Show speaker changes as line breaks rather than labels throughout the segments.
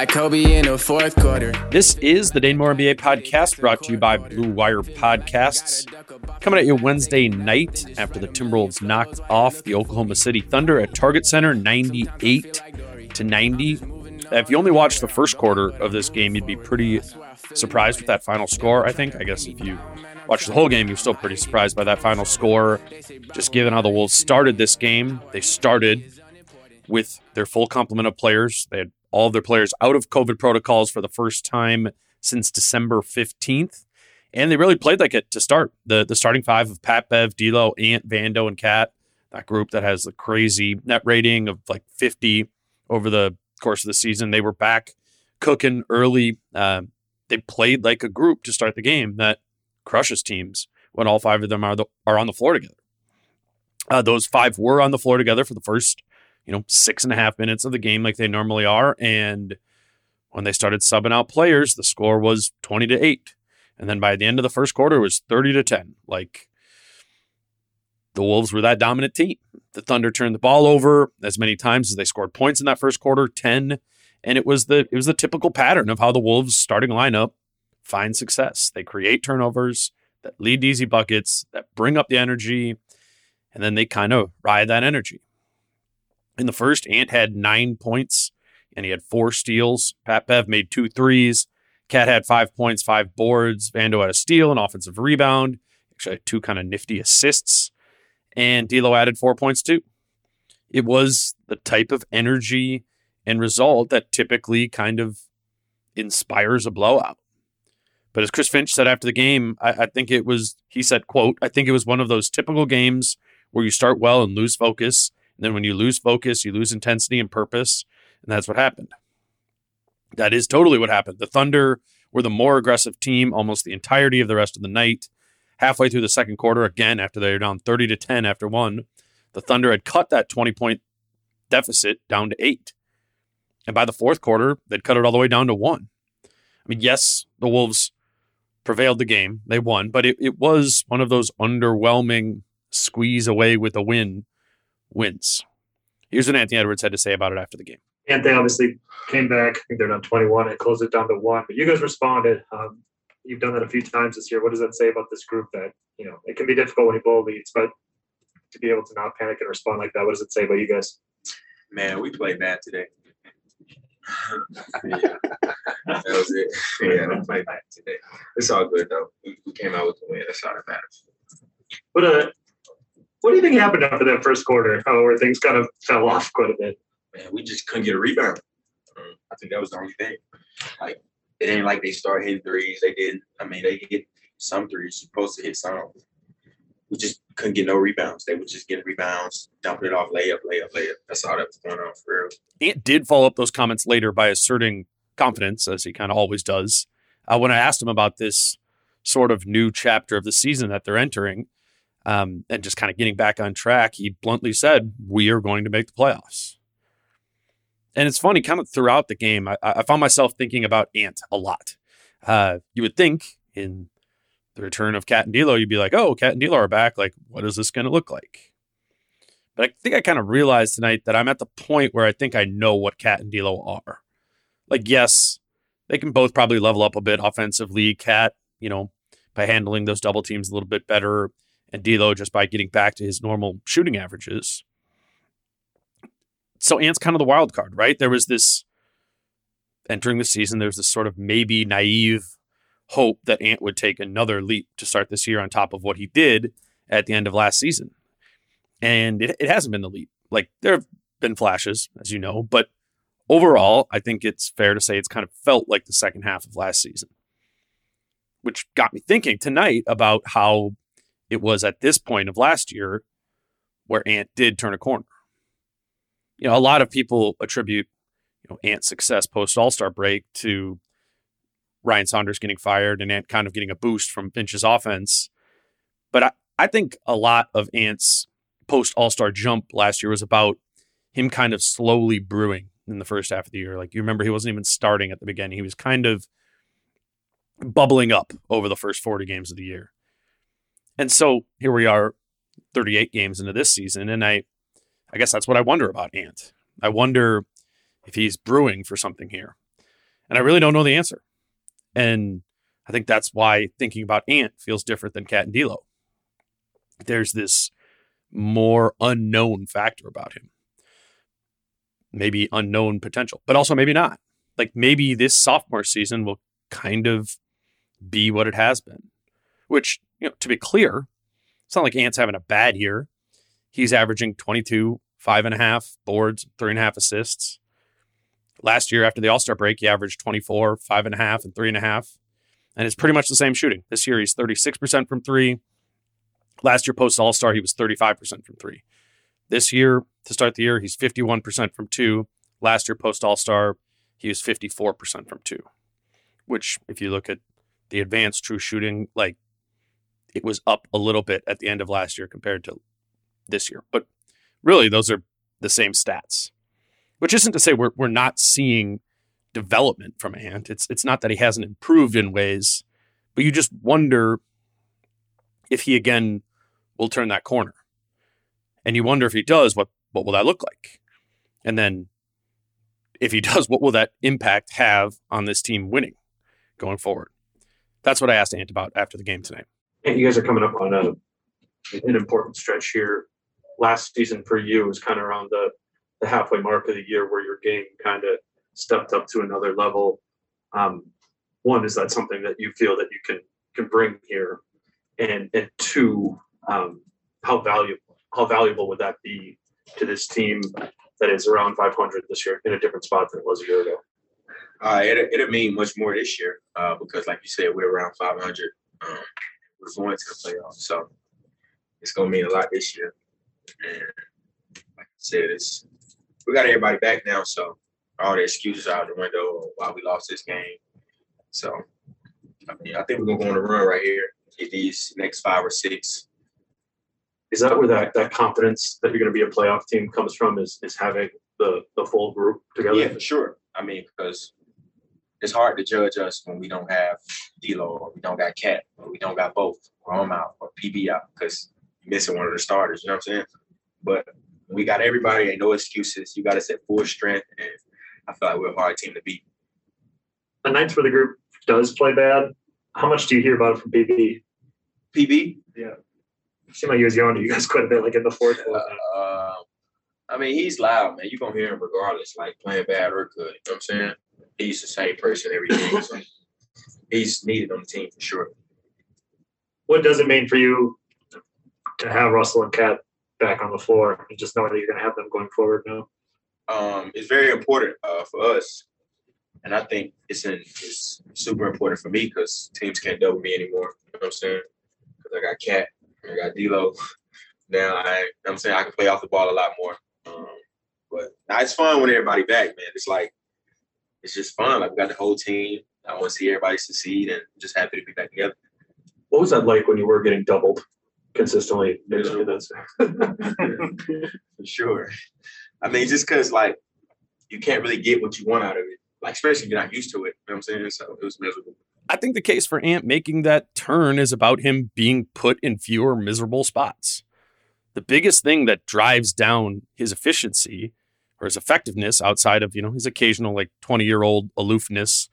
Like Kobe in the fourth quarter.
This is the Dane Moore NBA podcast brought to you by Blue Wire Podcasts. Coming at you Wednesday night after the Timberwolves knocked off the Oklahoma City Thunder at Target Center 98 to 90. If you only watched the first quarter of this game, you'd be pretty surprised with that final score, I think. I guess if you watch the whole game, you're still pretty surprised by that final score. Just given how the Wolves started this game, they started with their full complement of players. They had all of their players out of COVID protocols for the first time since December 15th. And they really played like it to start. The the starting five of Pat Bev, D'Lo, Ant, Vando, and KAT, that group that has the crazy net rating of like 50 over the course of the season. They were back cooking early. Uh, they played like a group to start the game that crushes teams when all five of them are the, are on the floor together. Uh, those five were on the floor together for the first you know, six and a half minutes of the game like they normally are. And when they started subbing out players, the score was 20 to 8. And then by the end of the first quarter, it was 30 to 10. Like the Wolves were that dominant team. The Thunder turned the ball over as many times as they scored points in that first quarter, 10. And it was the it was the typical pattern of how the Wolves starting lineup find success. They create turnovers that lead to easy buckets, that bring up the energy, and then they kind of ride that energy. In the first, Ant had nine points and he had four steals. Pat Bev made two threes. KAT had five points, five boards. Vando had a steal, an offensive rebound. Actually, had two kind of nifty assists. And D'Lo added four points too. It was the type of energy and result that typically kind of inspires a blowout. But as Chris Finch said after the game, I, I think it was, he said, quote, I think it was one of those typical games where you start well and lose focus and then when you lose focus, you lose intensity and purpose. And that's what happened. That is totally what happened. The Thunder were the more aggressive team almost the entirety of the rest of the night. Halfway through the second quarter, again, after they were down 30 to 10 after one, the Thunder had cut that 20 point deficit down to eight. And by the fourth quarter, they'd cut it all the way down to one. I mean, yes, the Wolves prevailed the game, they won, but it, it was one of those underwhelming squeeze away with a win wins. Here's what Anthony Edwards had to say about it after the game.
Anthony obviously came back. I think they're down 21 and closed it down to one. But you guys responded. Um, you've done that a few times this year. What does that say about this group? That you know it can be difficult when you blow leads, but to be able to not panic and respond like that, what does it say about you guys?
Man, we played bad today. yeah, that was it. Yeah, we played bad today. It's all good though. We, we came out with the win. That's all that matters.
What uh, what do you think happened after that first quarter, uh, where things kind of fell off quite a bit?
Man, we just couldn't get a rebound. I think that was the only thing. Like it ain't like they started hitting threes. They didn't. I mean, they hit some threes. Supposed to hit some. We just couldn't get no rebounds. They would just get rebounds, dumping it off, layup, layup, layup. That's all that was going on for real.
Ant did follow up those comments later by asserting confidence, as he kind of always does. Uh, when I asked him about this sort of new chapter of the season that they're entering, um, and just kind of getting back on track, he bluntly said, We are going to make the playoffs. And it's funny, kind of throughout the game, I, I found myself thinking about Ant a lot. Uh, you would think in the return of KAT and D'Lo, you'd be like, "Oh, KAT and D'Lo are back. Like, what is this going to look like?" But I think I kind of realized tonight that I'm at the point where I think I know what KAT and D'Lo are. Like, yes, they can both probably level up a bit offensively. KAT, you know, by handling those double teams a little bit better, and D'Lo just by getting back to his normal shooting averages. So Ant's kind of the wild card, right? There was this entering the season, there's this sort of maybe naive hope that Ant would take another leap to start this year on top of what he did at the end of last season. And it, it hasn't been the leap. Like there have been flashes, as you know, but overall, I think it's fair to say it's kind of felt like the second half of last season, which got me thinking tonight about how it was at this point of last year where Ant did turn a corner. You know, a lot of people attribute, you know, Ant's success post All Star break to Ryan Saunders getting fired and Ant kind of getting a boost from Finch's offense. But I, I think a lot of Ant's post All Star jump last year was about him kind of slowly brewing in the first half of the year. Like you remember, he wasn't even starting at the beginning. He was kind of bubbling up over the first 40 games of the year. And so here we are 38 games into this season. And I, I guess that's what I wonder about Ant. I wonder if he's brewing for something here. And I really don't know the answer. And I think that's why thinking about Ant feels different than KAT and D'Lo. There's this more unknown factor about him maybe unknown potential, but also maybe not. Like maybe this sophomore season will kind of be what it has been, which, you know, to be clear, it's not like Ant's having a bad year. He's averaging 22, five and a half boards, three and a half assists. Last year, after the All Star break, he averaged 24, five and a half, and three and a half. And it's pretty much the same shooting. This year, he's 36% from three. Last year, post All Star, he was 35% from three. This year, to start the year, he's 51% from two. Last year, post All Star, he was 54% from two, which, if you look at the advanced true shooting, like it was up a little bit at the end of last year compared to this year. But really, those are the same stats, which isn't to say we're, we're not seeing development from Ant. It's, it's not that he hasn't improved in ways, but you just wonder if he again will turn that corner. And you wonder if he does, what what will that look like? And then if he does, what will that impact have on this team winning going forward? That's what I asked Ant about after the game tonight.
And you guys are coming up on a an important stretch here. Last season for you was kind of around the, the halfway mark of the year where your game kind of stepped up to another level. Um, one, is that something that you feel that you can can bring here? And and two, um, how valuable how valuable would that be to this team that is around 500 this year in a different spot than it was a year ago?
Uh, it it'll mean much more this year uh, because, like you said, we're around 500. Um, we're going to the playoffs, so it's gonna mean a lot this year. And like I said, it's we got everybody back now, so all the excuses out the window why we lost this game. So I mean, I think we're gonna go on a run right here. Get these next five or six
is that where that, that confidence that you're to be a playoff team comes from is, is having the, the full group together?
Yeah, for sure. I mean, because it's hard to judge us when we don't have D'Lo or we don't got KAT or we don't got both or I'm out or PB out because you're missing one of the starters. You know what I'm saying? But we got everybody. Ain't no excuses. You got us at full strength, and I feel like we're a hard team to beat.
The nights where the group does play bad, how much do you hear about it from PB?
PB?
Yeah seemed like he was yelling at you guys quite a bit, like in the fourth quarter.
Uh, I mean, he's loud, man. You're gonna hear him regardless, like playing bad or good. You know what I'm saying? He's the same person every game. So he's needed on the team for sure.
What does it mean for you to have Russell and KAT back on the floor and just knowing that you're gonna have them going forward now?
Um, it's very important uh, for us, and I think it's in, it's super important for me because teams can't double me anymore. You know what I'm saying? Because I got KAT I got D'Lo. Now I, I'm saying I can play off the ball a lot more. Um, but now it's fun when everybody back, man. It's like it's just fun. Like we got the whole team. I want to see everybody succeed, and I'm just happy to be back together.
What was that like when you were getting doubled consistently?
For sure. I mean, just because like you can't really get what you want out of it, like especially if you're not used to it. You know what I'm saying? So it was miserable.
I think the case for Ant making that turn is about him being put in fewer miserable spots. The biggest thing that drives down his efficiency or his effectiveness outside of, you know, his occasional like 20 year old aloofness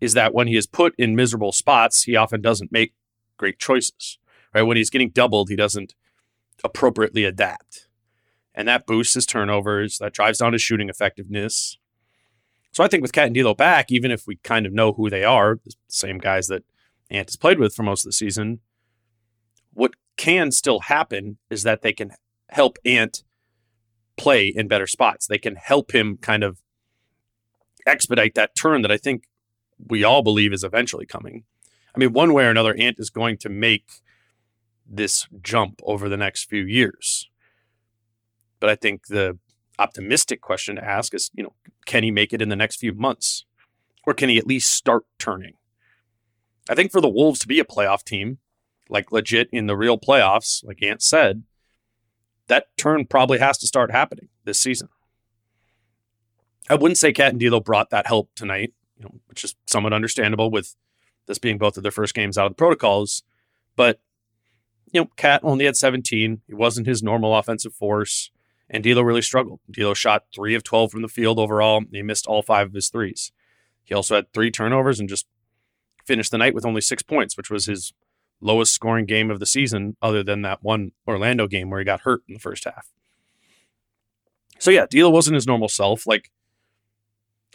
is that when he is put in miserable spots, he often doesn't make great choices, right? When he's getting doubled, he doesn't appropriately adapt. And that boosts his turnovers, that drives down his shooting effectiveness. So I think with KAT and D'Lo back, even if we kind of know who they are, the same guys that Ant has played with for most of the season, what can still happen is that they can help Ant play in better spots. They can help him kind of expedite that turn that I think we all believe is eventually coming. I mean, one way or another, Ant is going to make this jump over the next few years. But I think the optimistic question to ask is, you know, can he make it in the next few months? Or can he at least start turning? I think for the Wolves to be a playoff team, like legit in the real playoffs, like Ant said, that turn probably has to start happening this season. I wouldn't say KAT and D'Lo brought that help tonight, you know, which is somewhat understandable with this being both of their first games out of the protocols. But you know, KAT only had 17. He wasn't his normal offensive force, and D'Lo really struggled. D'Lo shot three of 12 from the field overall. He missed all five of his threes. He also had three turnovers and just finished the night with only six points, which was his lowest scoring game of the season, other than that one Orlando game where he got hurt in the first half. So yeah, D'Lo wasn't his normal self. Like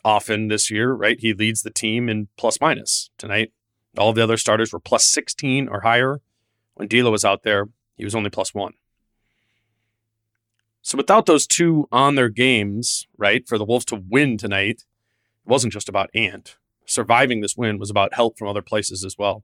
often this year, right? He leads the team in plus minus tonight. All the other starters were plus 16 or higher. When D'Lo was out there, he was only plus one. So without those two on their games, right, for the Wolves to win tonight, it wasn't just about Ant. Surviving this win was about help from other places as well.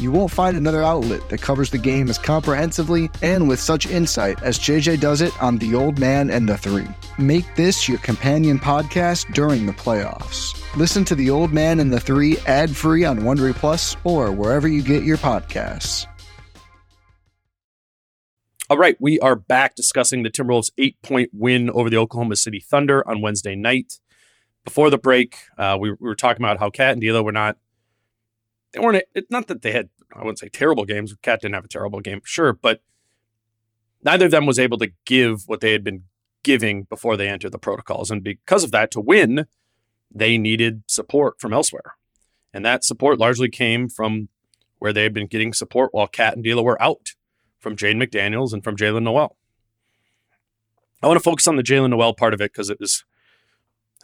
You won't find another outlet that covers the game as comprehensively and with such insight as JJ does it on The Old Man and the Three. Make this your companion podcast during the playoffs. Listen to The Old Man and the Three ad free on Wondery Plus or wherever you get your podcasts.
All right, we are back discussing the Timberwolves' eight point win over the Oklahoma City Thunder on Wednesday night. Before the break, uh, we, we, were talking about how KAT and D'Lo were not. They weren't. It's not that they had. I wouldn't say terrible games. KAT didn't have a terrible game, sure, but neither of them was able to give what they had been giving before they entered the protocols, and because of that, to win, they needed support from elsewhere, and that support largely came from where they had been getting support while KAT and D'Lo were out from Jaden McDaniels and from Jaylen Nowell. I want to focus on the Jaylen Nowell part of it because it was,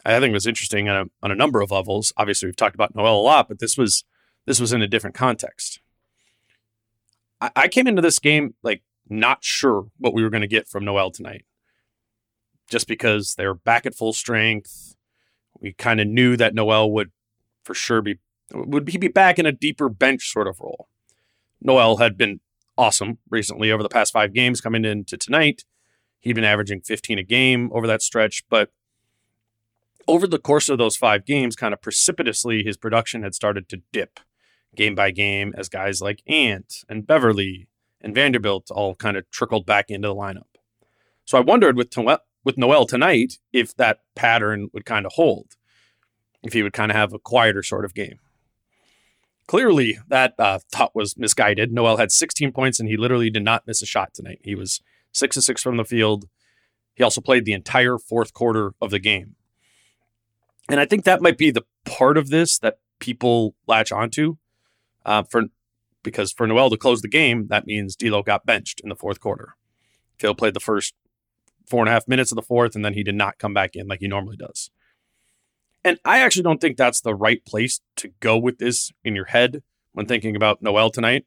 I think, it was interesting on a, on a number of levels. Obviously, we've talked about Nowell a lot, but this was this was in a different context. I, I came into this game like not sure what we were going to get from Nowell tonight. just because they're back at full strength. We kind of knew that Nowell would for sure be would he be back in a deeper bench sort of role. Nowell had been awesome recently over the past five games coming into tonight. He'd been averaging 15 a game over that stretch, but over the course of those five games, kind of precipitously, his production had started to dip game by game as guys like Ant and Beverley and Vanderbilt all kind of trickled back into the lineup. So I wondered with Nowell, with Nowell tonight if that pattern would kind of hold, if he would kind of have a quieter sort of game. Clearly, that uh, thought was misguided. Nowell had 16 points and he literally did not miss a shot tonight. He was six of six from the field. He also played the entire fourth quarter of the game. And I think that might be the part of this that people latch onto. Uh, for because for Nowell to close the game, that means D'Lo got benched in the fourth quarter. Phil played the first four and a half minutes of the fourth, and then he did not come back in like he normally does. And I actually don't think that's the right place to go with this in your head when thinking about Nowell tonight.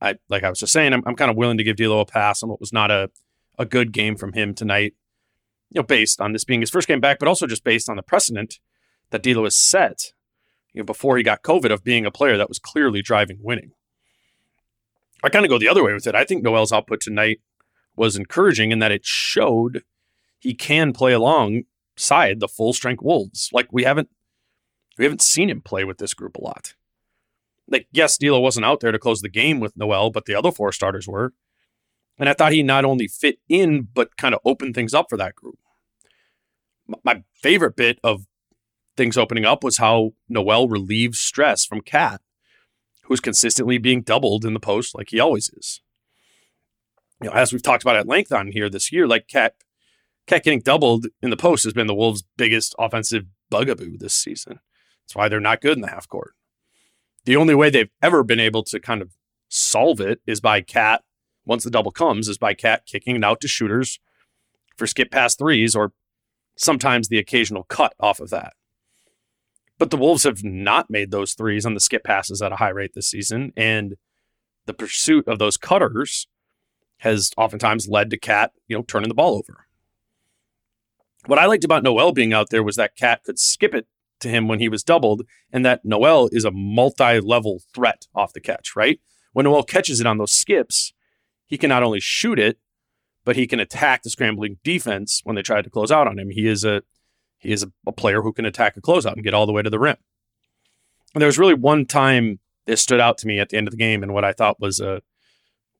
I like I was just saying, I'm, I'm kind of willing to give D'Lo a pass on what was not a a good game from him tonight. You know, based on this being his first game back, but also just based on the precedent that D'Lo has set, you know, before he got COVID of being a player that was clearly driving winning. I kind of go the other way with it. I think Nowell's output tonight was encouraging in that it showed he can play alongside the full strength Wolves. Like we haven't we haven't seen him play with this group a lot. Like yes, D'Lo wasn't out there to close the game with Nowell, but the other four starters were. And I thought he not only fit in, but kind of opened things up for that group. My favorite bit of things opening up was how Nowell relieves stress from KAT, who's consistently being doubled in the post like he always is. You know, as we've talked about at length on here this year, like KAT KAT getting doubled in the post has been the Wolves' biggest offensive bugaboo this season. That's why they're not good in the half court. The only way they've ever been able to kind of solve it is by KAT, once the double comes, is by KAT kicking it out to shooters for skip pass threes or sometimes the occasional cut off of that. But the Wolves have not made those threes on the skip passes at a high rate this season. And the pursuit of those cutters has oftentimes led to KAT, you know, turning the ball over. What I liked about Nowell being out there was that KAT could skip it to him when he was doubled, and that Nowell is a multi-level threat off the catch, right? When Nowell catches it on those skips, he can not only shoot it, but he can attack the scrambling defense when they try to close out on him. He is a he is a, a player who can attack a closeout and get all the way to the rim. And there was really one time that stood out to me at the end of the game, and what I thought was a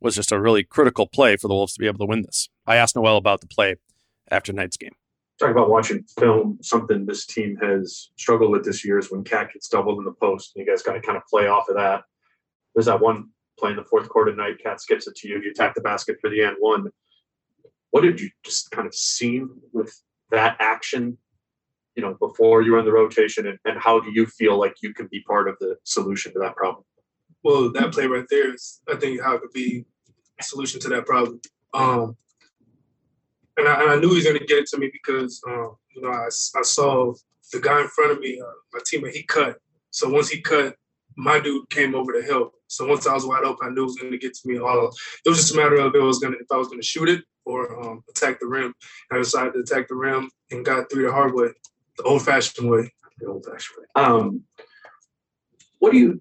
was just a really critical play for the Wolves to be able to win this. I asked Nowell about the play after tonight's game
talk about watching film, something this team has struggled with this year is when KAT gets doubled in the post. And you guys got to kind of play off of that. There's that one play in the fourth quarter night. KAT skips it to you. You attack the basket for the end one. What did you just kind of see with that action, you know, before you run the rotation? And, and how do you feel like you can be part of the solution to that problem?
Well, that play right there is, I think, how it could be a solution to that problem. Um, and I, and I knew he was going to get it to me because um, you know I, I saw the guy in front of me, uh, my teammate, he cut. So once he cut, my dude came over to help. So once I was wide open, I knew it was going to get to me. All it was just a matter of it was to if I was going to shoot it or um, attack the rim. I decided to attack the rim and got through the hard way, the old-fashioned way.
The old-fashioned way. Um, what do you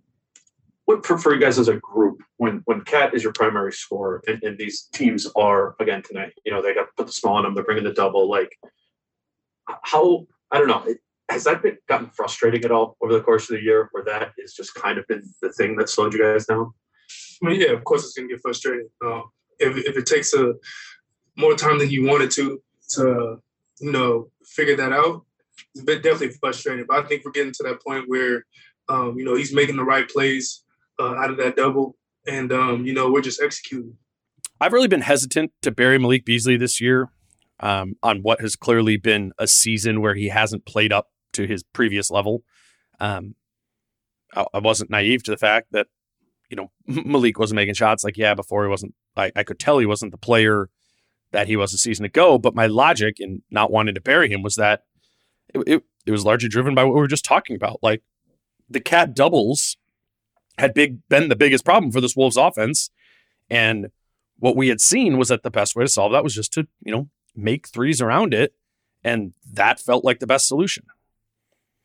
what for you guys as a group when when KAT is your primary scorer and, and these teams are again tonight, you know, they got to put the small on them, they're bringing the double. Like, how I don't know, has that been gotten frustrating at all over the course of the year, where that is just kind of been the thing that slowed you guys down?
I mean, yeah, of course it's gonna get frustrating. Um, if if it takes a more time than you wanted to to you know figure that out, it's been definitely frustrating. But I think we're getting to that point where um, you know he's making the right plays uh, out of that double, and um, you know we're just executing.
I've really been hesitant to bury Malik Beasley this year um, on what has clearly been a season where he hasn't played up to his previous level. Um, I, I, wasn't naive to the fact that you know Malik wasn't making shots. Like yeah, before he wasn't. I, I could tell he wasn't the player that he was a season ago. But my logic in not wanting to bury him was that it, it, was largely driven by what we were just talking about. Like the KAT doubles had big been the biggest problem for this Wolves offense. And what we had seen was that the best way to solve that was just to, you know, make threes around it And that felt like the best solution.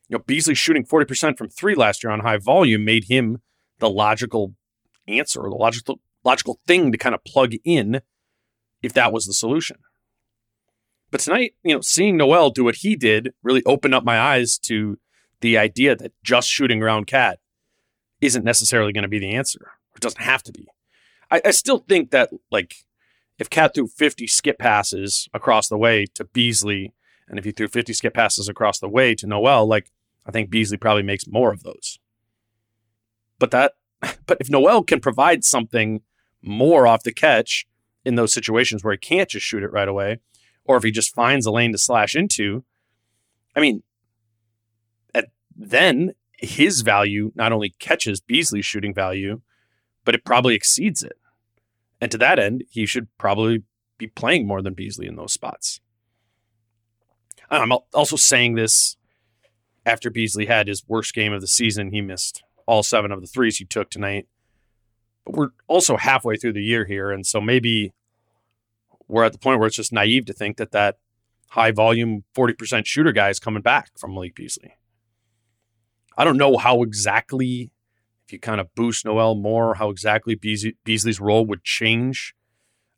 You know, Beasley shooting 40% from three last year on high volume made him the logical answer or the logical logical thing to kind of plug in if that was the solution. But tonight, you know, seeing Nowell do what he did really opened up my eyes to the idea that just shooting around KAT isn't necessarily going to be the answer. It doesn't have to be. I, I still think that like if KAT threw 50 skip passes across the way to Beasley, and if he threw 50 skip passes across the way to Nowell, like I think Beasley probably makes more of those. But that but if Nowell can provide something more off the catch in those situations where he can't just shoot it right away, or if he just finds a lane to slash into, I mean, at, then his value not only catches Beasley's shooting value, but it probably exceeds it. And to that end, he should probably be playing more than Beasley in those spots. I'm also saying this after Beasley had his worst game of the season. He missed all seven of the threes he took tonight. But we're also halfway through the year here. And so maybe we're at the point where it's just naive to think that that high volume 40% shooter guy is coming back from Malik Beasley. I don't know how exactly, if you kind of boost Nowell more, how exactly Beasley, Beasley's role would change.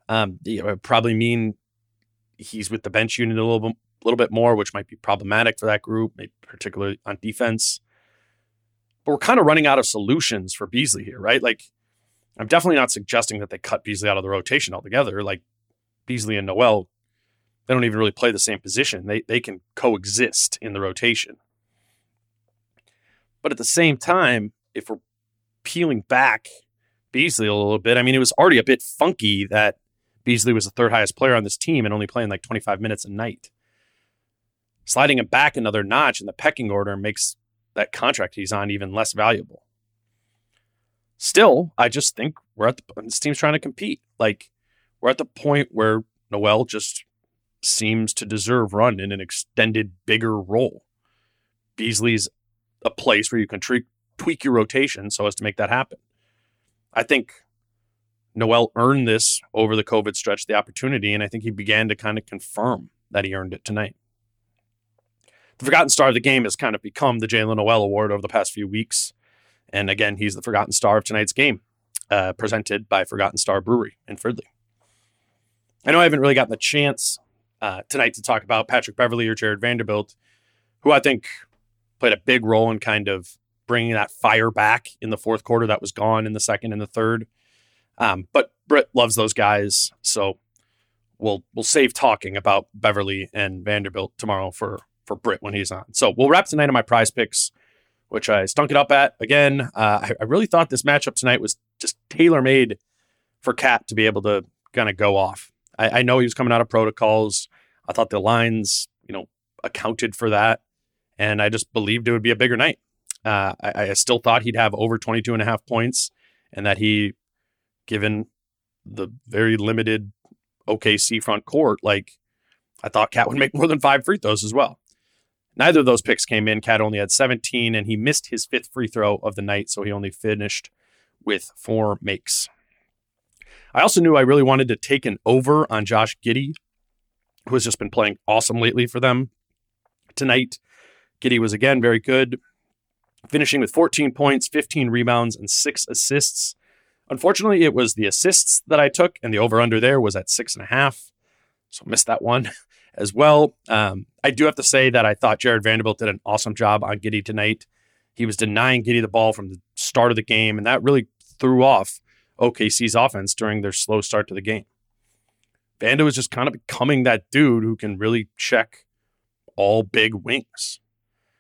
Um, it would probably mean he's with the bench unit a little bit, little bit more, which might be problematic for that group, particularly on defense. But we're kind of running out of solutions for Beasley here, right? Like, I'm definitely not suggesting that they cut Beasley out of the rotation altogether. Like Beasley and Nowell, they don't even really play the same position. They they can coexist in the rotation. But at the same time, if we're peeling back Beasley a little bit, I mean, it was already a bit funky that Beasley was the third highest player on this team and only playing like 25 minutes a night. Sliding him back another notch in the pecking order makes that contract he's on even less valuable. Still, I just think we're at the this team's trying to compete. Like we're at the point where Nowell just seems to deserve run in an extended, bigger role. Beasley's a place where you can tre- tweak your rotation so as to make that happen. I think Nowell earned this over the COVID stretch, the opportunity, and I think he began to kind of confirm that he earned it tonight. The forgotten star of the game has kind of become the Jaylen Nowell Award over the past few weeks. And again, he's the forgotten star of tonight's game, uh, presented by Forgotten Star Brewery in Fridley. I know I haven't really gotten the chance uh, tonight to talk about Patrick Beverley or Jared Vanderbilt, who I think played a big role in kind of bringing that fire back in the fourth quarter that was gone in the second and the third. Um, but Britt loves those guys, so we'll we'll save talking about Beverley and Vanderbilt tomorrow for for Britt when he's on. So we'll wrap tonight on my prize picks, which I stunk it up at again. Uh, I, I, really thought this matchup tonight was just tailor made for KAT to be able to kind of go off. I, I know he was coming out of protocols. I thought the lines, you know, accounted for that. And I just believed it would be a bigger night. Uh, I, I, still thought he'd have over 22 and a half points and that he, given the very limited OKC front court, like I thought KAT would make more than five free throws as well. Neither of those picks came in. KAT only had 17, and he missed his fifth free throw of the night, so he only finished with four makes. I also knew I really wanted to take an over on Josh Giddey, who has just been playing awesome lately for them. Tonight, Giddey was again very good, finishing with 14 points, 15 rebounds, and six assists. Unfortunately, it was the assists that I took, and the over under there was at six and a half. So missed that one as well. Um, I do have to say that I thought Jared Vanderbilt did an awesome job on Giddey tonight. He was denying Giddey the ball from the start of the game, and that really threw off OKC's offense during their slow start to the game. Vando is just kind of becoming that dude who can really check all big wings.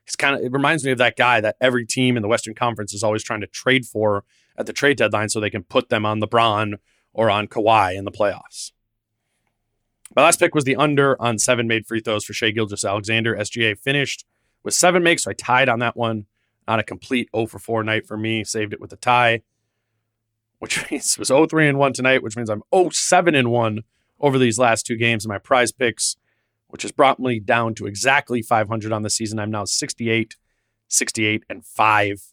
He's kind of it reminds me of that guy that every team in the Western Conference is always trying to trade for at the trade deadline so they can put them on LeBron or on Kawhi in the playoffs. My last pick was the under on seven made free throws for Shai Gilgeous-Alexander. SGA finished with seven makes, so I tied on that one. Not a complete 0 for 4 night for me. Saved it with a tie, which means it was 0 3 and 1 tonight, which means I'm 0 7 and 1 over these last two games in my prize picks, which has brought me down to exactly 500 on the season. I'm now 68, 68, and 5.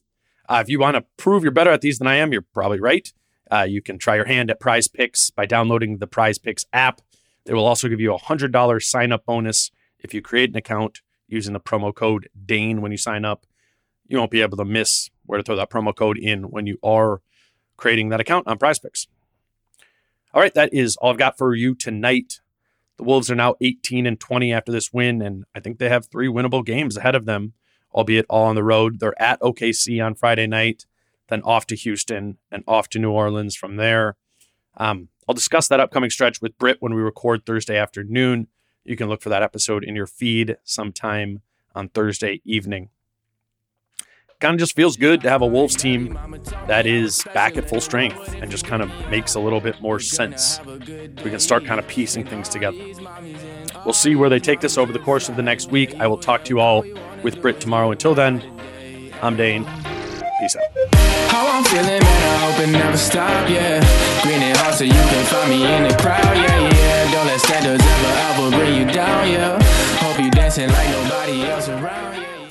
Uh, if you want to prove you're better at these than I am, you're probably right. Uh, you can try your hand at prize picks by downloading the prize picks app. They will also give you a $100 sign up bonus if you create an account using the promo code Dane when you sign up, you won't be able to miss where to throw that promo code in when you are creating that account on Prize Picks. All right, that is all I've got for you tonight. The Wolves are now 18 and 20 after this win, and I think they have three winnable games ahead of them, albeit all on the road. They're at OKC on Friday night, then off to Houston, and off to New Orleans from there. Um, I'll discuss that upcoming stretch with Britt when we record Thursday afternoon. You can look for that episode in your feed sometime on Thursday evening. Kind of just feels good to have a Wolves team that is back at full strength and just kind of makes a little bit more sense. We can start kind of piecing things together. We'll see where they take this over the course of the next week. I will talk to you all with Britt tomorrow. Until then, I'm Dane. Peace out.
How I'm feeling, man, I hope it never stop, yeah. Green and hot so you can find me in the crowd, yeah, yeah. Don't let standards ever, ever bring you down, yeah. Hope you dancing like nobody else around, yeah.